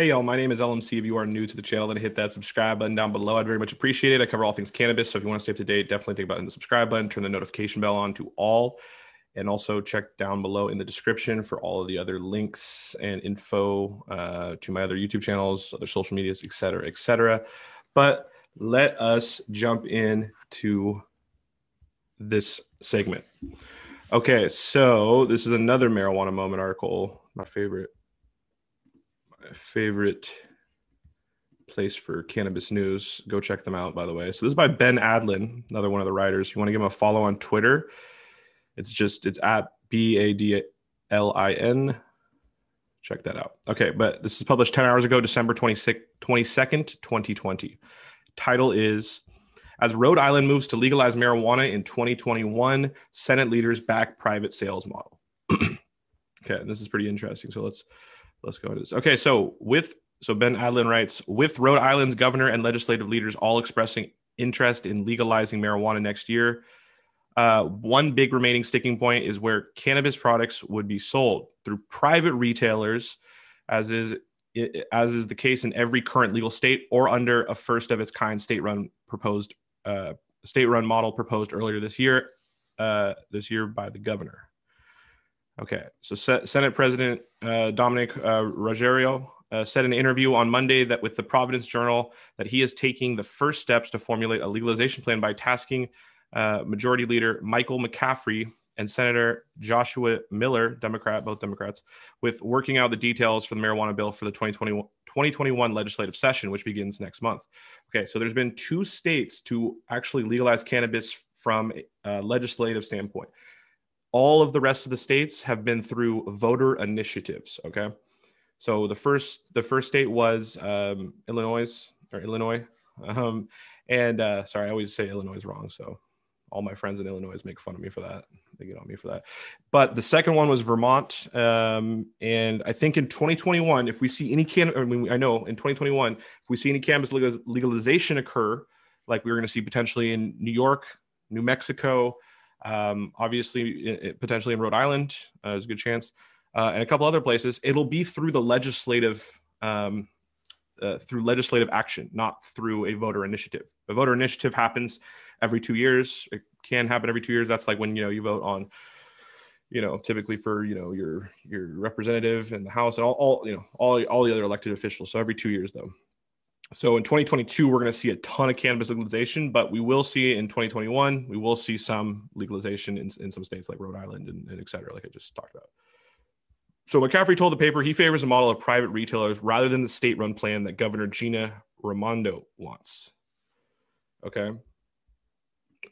Hey y'all, my name is LMC. If you are new to the channel, then hit that subscribe button down below. I'd very much appreciate it. I cover all things cannabis, so if you want to stay up to date, definitely think about hitting the subscribe button, turn the notification bell on to all, and also check down below in the description for all of the other links and info uh, to my other YouTube channels, other social medias, etc., etc. But let us jump in to this segment. Okay, so this is another marijuana moment article, my favorite my favorite place for cannabis news. Go check them out, by the way. So this is by Ben Adlin, another one of the writers. You want to give him a follow on Twitter, it's just it's at B A D L I N. Check that out. Okay, but this is published 10 hours ago, December 26, 22nd, 2020. Title is As Rhode Island moves to legalize marijuana in 2021, Senate leaders back private sales model. okay, this is pretty interesting. So let's let's go into this. Okay, so with so Ben Adlin writes with Rhode Island's governor and legislative leaders all expressing interest in legalizing marijuana next year. Uh, one big remaining sticking point is where cannabis products would be sold through private retailers, as is as is the case in every current legal state, or under a first of its kind state-run proposed uh, state-run model proposed earlier this year. Uh, this year by the governor. Okay, so Senate President uh, Dominic uh, Ruggerio uh, said in an interview on Monday that with the Providence Journal that he is taking the first steps to formulate a legalization plan by tasking uh, Majority Leader Michael McCaffrey and Senator Joshua Miller, Democrat, both Democrats, with working out the details for the marijuana bill for the 2020, 2021 legislative session, which begins next month. Okay, so there's been two states to actually legalize cannabis from a legislative standpoint. All of the rest of the states have been through voter initiatives okay? So the first the first state was um, illinois or illinois um, and uh, sorry i always say illinois wrong so all my friends in illinois make fun of me for that they get on me for that but the second one was vermont um, and i think in 2021 if we see any can i mean i know in 2021 if we see any cannabis legalization occur like we are going to see potentially in new york new mexico um, obviously, it, potentially in Rhode Island, uh, there's a good chance, uh, and a couple other places. It'll be through the legislative, um, uh, through legislative action, not through a voter initiative. A voter initiative happens every two years. It can happen every two years. That's like when you know you vote on, you know, typically for you know your your representative in the House and all, all you know all all the other elected officials. So every two years though. So in 2022, we're going to see a ton of cannabis legalization, but we will see in 2021, we will see some legalization in, in some states like Rhode Island and, and et cetera, like I just talked about. So McCaffrey told the paper he favors a model of private retailers rather than the state run plan that Governor Gina Raimondo wants. Okay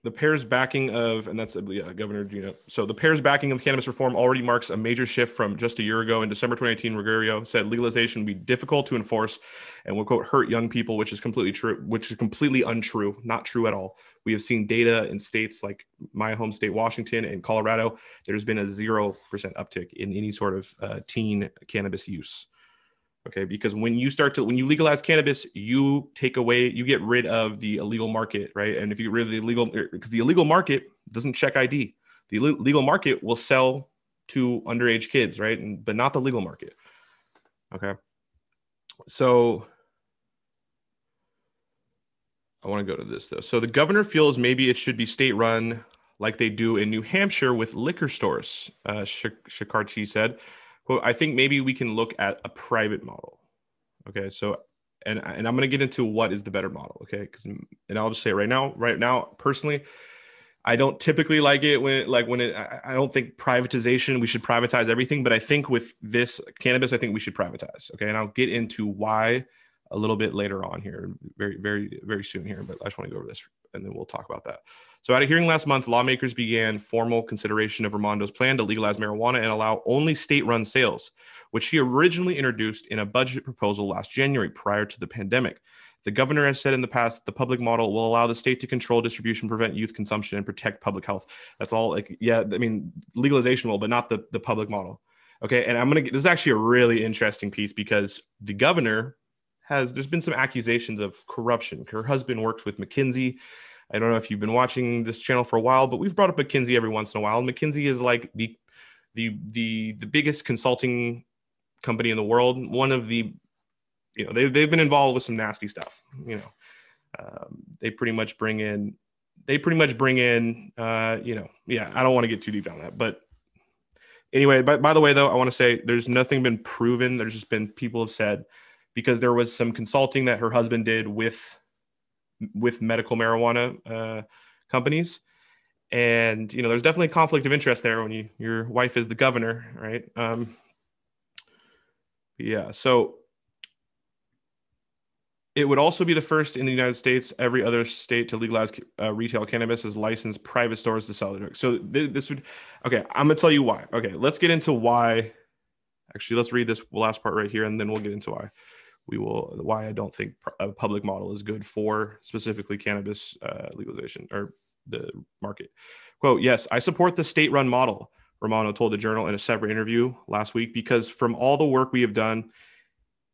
the pair's backing of, and that's yeah, Governor Gina. So the pair's backing of cannabis reform already marks a major shift from just a year ago. In December 2018, Ruggerio said legalization would be difficult to enforce and will quote hurt young people, which is completely true, which is completely untrue, not true at all. We have seen data in states like my home state, Washington and Colorado. There's been a zero percent uptick in any sort of uh, teen cannabis use okay? Because when you start to when you legalize cannabis you take away you get rid of the illegal market right? And if you get rid of the illegal because er, the illegal market doesn't check id the legal market will sell to underage kids right? And, but not the legal market okay? So i want to go to this though. So the governor feels maybe it should be state run like they do in new hampshire with liquor stores uh, Shekarchi said well, I think maybe we can look at a private model. Okay, so and and I'm to get into what is the better model. Okay, because and I'll just say right now. Right now, personally, I don't typically like it when like when it. I don't think privatization. We should privatize everything, but I think with this cannabis, I think we should privatize. Okay, and I'll get into why a little bit later on here, very very very soon here. But I just want to go over this, and then we'll talk about that. So, at a hearing last month, lawmakers began formal consideration of Raimondo's plan to legalize marijuana and allow only state run sales, which she originally introduced in a budget proposal last January prior to the pandemic. The governor has said in the past that the public model will allow the state to control distribution, prevent youth consumption, and protect public health. That's all. Like, yeah, I mean, legalization will, but not the, the public model. Okay. And I'm going to this is actually a really interesting piece because the governor has, there's been some accusations of corruption. Her husband works with McKinsey I don't know if you've been watching this channel for a while, but we've brought up McKinsey every once in a while. McKinsey is like the the the the biggest consulting company in the world. One of the, you know, they've they've been involved with some nasty stuff. You know, um, they pretty much bring in, they pretty much bring in, uh, you know, yeah. I don't want to get too deep on that, but anyway. By by the way, though, I want to say there's nothing been proven. There's just been people have said because there was some consulting that her husband did with with medical marijuana uh, companies. And you know there's definitely a conflict of interest there when you your wife is the governor right? Um yeah so it would also be the first in the united states every other state to legalize uh, retail cannabis as licensed private stores to sell the drug so th- this would okay i'm gonna tell you why. Okay let's get into why. Actually let's read this last part right here and then we'll get into why we will why i don't think a public model is good for specifically cannabis uh, legalization or the market. Quote, yes, I support the state run model, Romano told the Journal in a separate interview last week, because from all the work we have done,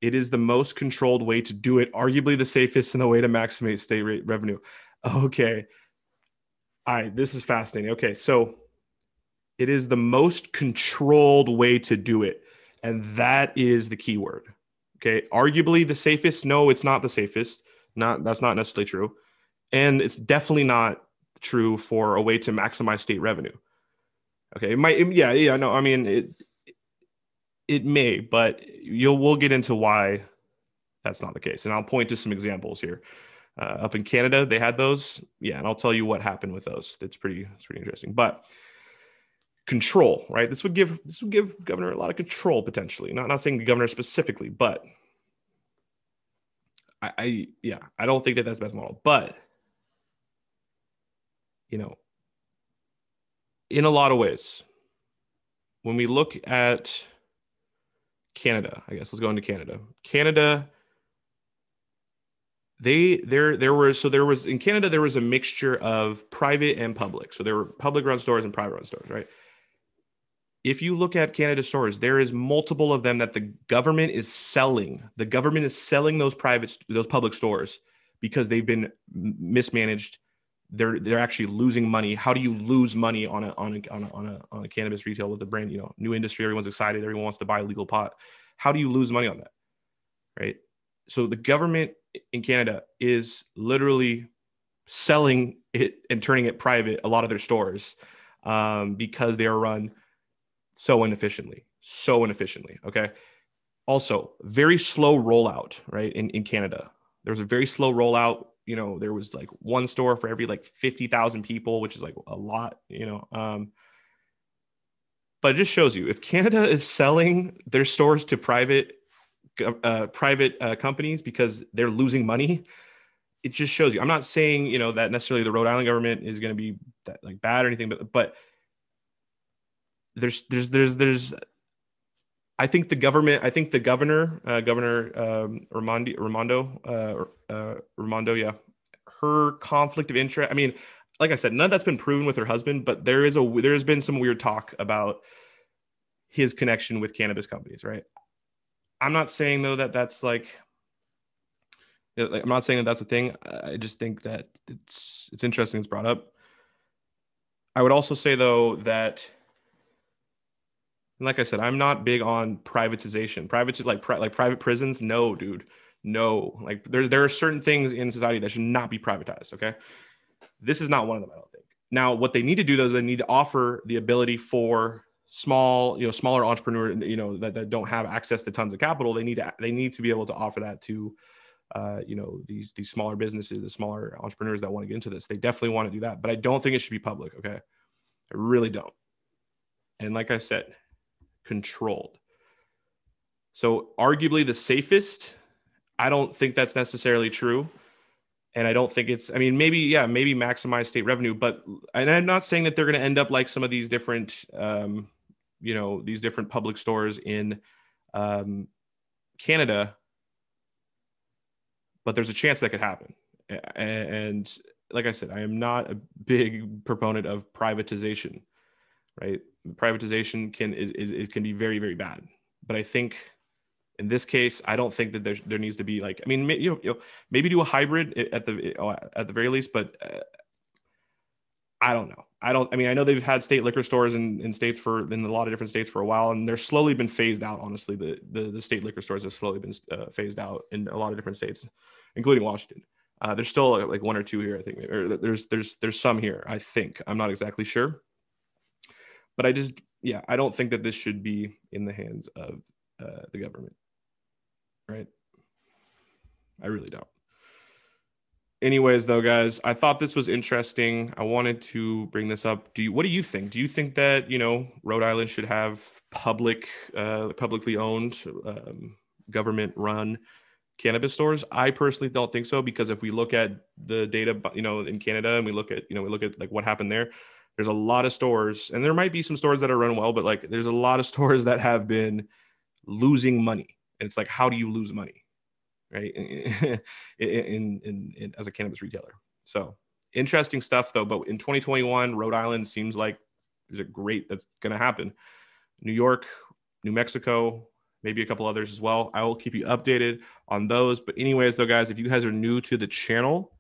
it is the most controlled way to do it, arguably the safest and the way to maximize state rate revenue. Okay. All right, this is fascinating. Okay, so it is the most controlled way to do it. And that is the key word. Okay, arguably the safest. No, it's not the safest. Not that's not necessarily true. And it's definitely not true for a way to maximize state revenue. Okay, it might, yeah, yeah, no, I mean it, it may, but you'll we'll get into why that's not the case, and I'll point to some examples here. Uh, up in Canada, they had those, yeah, and I'll tell you what happened with those. That's pretty, it's pretty interesting. But control, right? This would give this would give governor a lot of control potentially. Not not saying the governor specifically, but I, I yeah, I don't think that that's the best model, but you know, in a lot of ways, when we look at Canada, I guess let's go into Canada. Canada, they there there was so there was in Canada there was a mixture of private and public. So there were public run stores and private run stores, right? If you look at Canada stores, there is multiple of them that the government is selling. The government is selling those private those public stores because they've been mismanaged they're they're actually losing money. How do you lose money on a on a on a on a, on a cannabis retail with the brand? You know, new industry. Everyone's excited. Everyone wants to buy a legal pot. How do you lose money on that? Right. So the government in Canada is literally selling it and turning it private. A lot of their stores um, because they are run so inefficiently, so inefficiently. Okay. Also, very slow rollout. Right in in Canada, there was a very slow rollout you know there was like one store for every like 50,000 people which is like a lot you know um but it just shows you if Canada is selling their stores to private uh, private uh, companies because they're losing money it just shows you i'm not saying you know that necessarily the rhode island government is going to be that, like bad or anything but but there's there's there's there's I think the government, I think the governor, uh, Governor um, Raimondo, Raimondo, uh, uh, Raimondo, yeah, her conflict of interest. I mean, like I said, none of that's been proven with her husband, but there is a there has been some weird talk about his connection with cannabis companies, right? I'm not saying though that that's like, like I'm not saying that that's a thing. I just think that it's it's interesting. It's brought up. I would also say though that and like I said, I'm not big on privatization. Private like pri- like private prisons, no, dude, no. Like there there are certain things in society that should not be privatized. Okay, this is not one of them. I don't think. Now, what they need to do though is they need to offer the ability for small, you know, smaller entrepreneurs, you know, that, that don't have access to tons of capital. They need to they need to be able to offer that to uh, you know these these smaller businesses, the smaller entrepreneurs that want to get into this. They definitely want to do that, but I don't think it should be public. Okay, I really don't. And like I said, controlled. So, arguably the safest, I don't think that's necessarily true. And I don't think it's, I mean, maybe, yeah, maybe maximize state revenue, but, and I'm not saying that they're going to end up like some of these different, um, you know, these different public stores in um, Canada, but there's a chance that could happen. And like I said, I am not a big proponent of privatization, right? privatization can is, is, is, can be very very bad but i think in this case i don't think that there, there needs to be like i mean you know, you know maybe do a hybrid at the at the very least but uh, I don't know. I don't. I mean, I know they've had state liquor stores in, in states for in a lot of different states for a while, and they're slowly been phased out. Honestly, the the, the state liquor stores have slowly been uh, phased out in a lot of different states, including Washington. Uh, there's still like one or two here, I think. Or there's there's there's some here, I think. I'm not exactly sure, but I just yeah, I don't think that this should be in the hands of uh, the government, right? I really don't. Anyways though guys i thought this was interesting. I wanted to bring this up. Do you what do you think? Do you think that you know rhode island should have public uh, publicly owned um, government run cannabis stores? I personally don't think so because if we look at the data you know in canada and we look at you know we look at like what happened there there's a lot of stores and there might be some stores that are run well but like there's a lot of stores that have been losing money and it's like how do you lose money right? in, in, in, in, as a cannabis retailer. So interesting stuff though. But in 2021, Rhode Island seems like there's a great that's going to happen. New York, New Mexico, maybe a couple others as well. I will keep you updated on those. But anyways, though, guys, if you guys are new to the channel,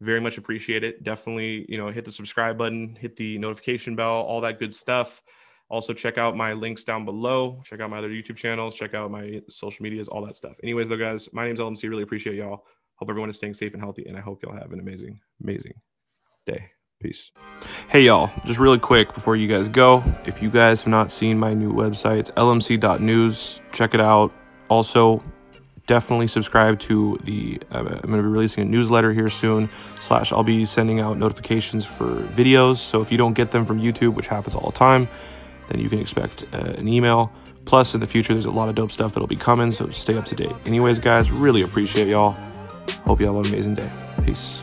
very much appreciate it. Definitely, you know, hit the subscribe button, hit the notification bell, all that good stuff. Also, check out my links down below. Check out my other YouTube channels. Check out my social medias, all that stuff. Anyways, though, guys, my name's LMC. Really appreciate y'all. Hope everyone is staying safe and healthy, and I hope y'all have an amazing, amazing day. Peace. Hey, y'all, just really quick before you guys go, if you guys have not seen my new website, it's lmc.news. Check it out. Also, definitely subscribe to the uh, i'm going to be releasing a newsletter here soon slash i'll be sending out notifications for videos so if you don't get them from youtube which happens all the time then you can expect uh, an email. Plus, in the future, there's a lot of dope stuff that'll be coming, so stay up to date. Anyways, guys, really appreciate y'all. Hope you all have an amazing day. Peace.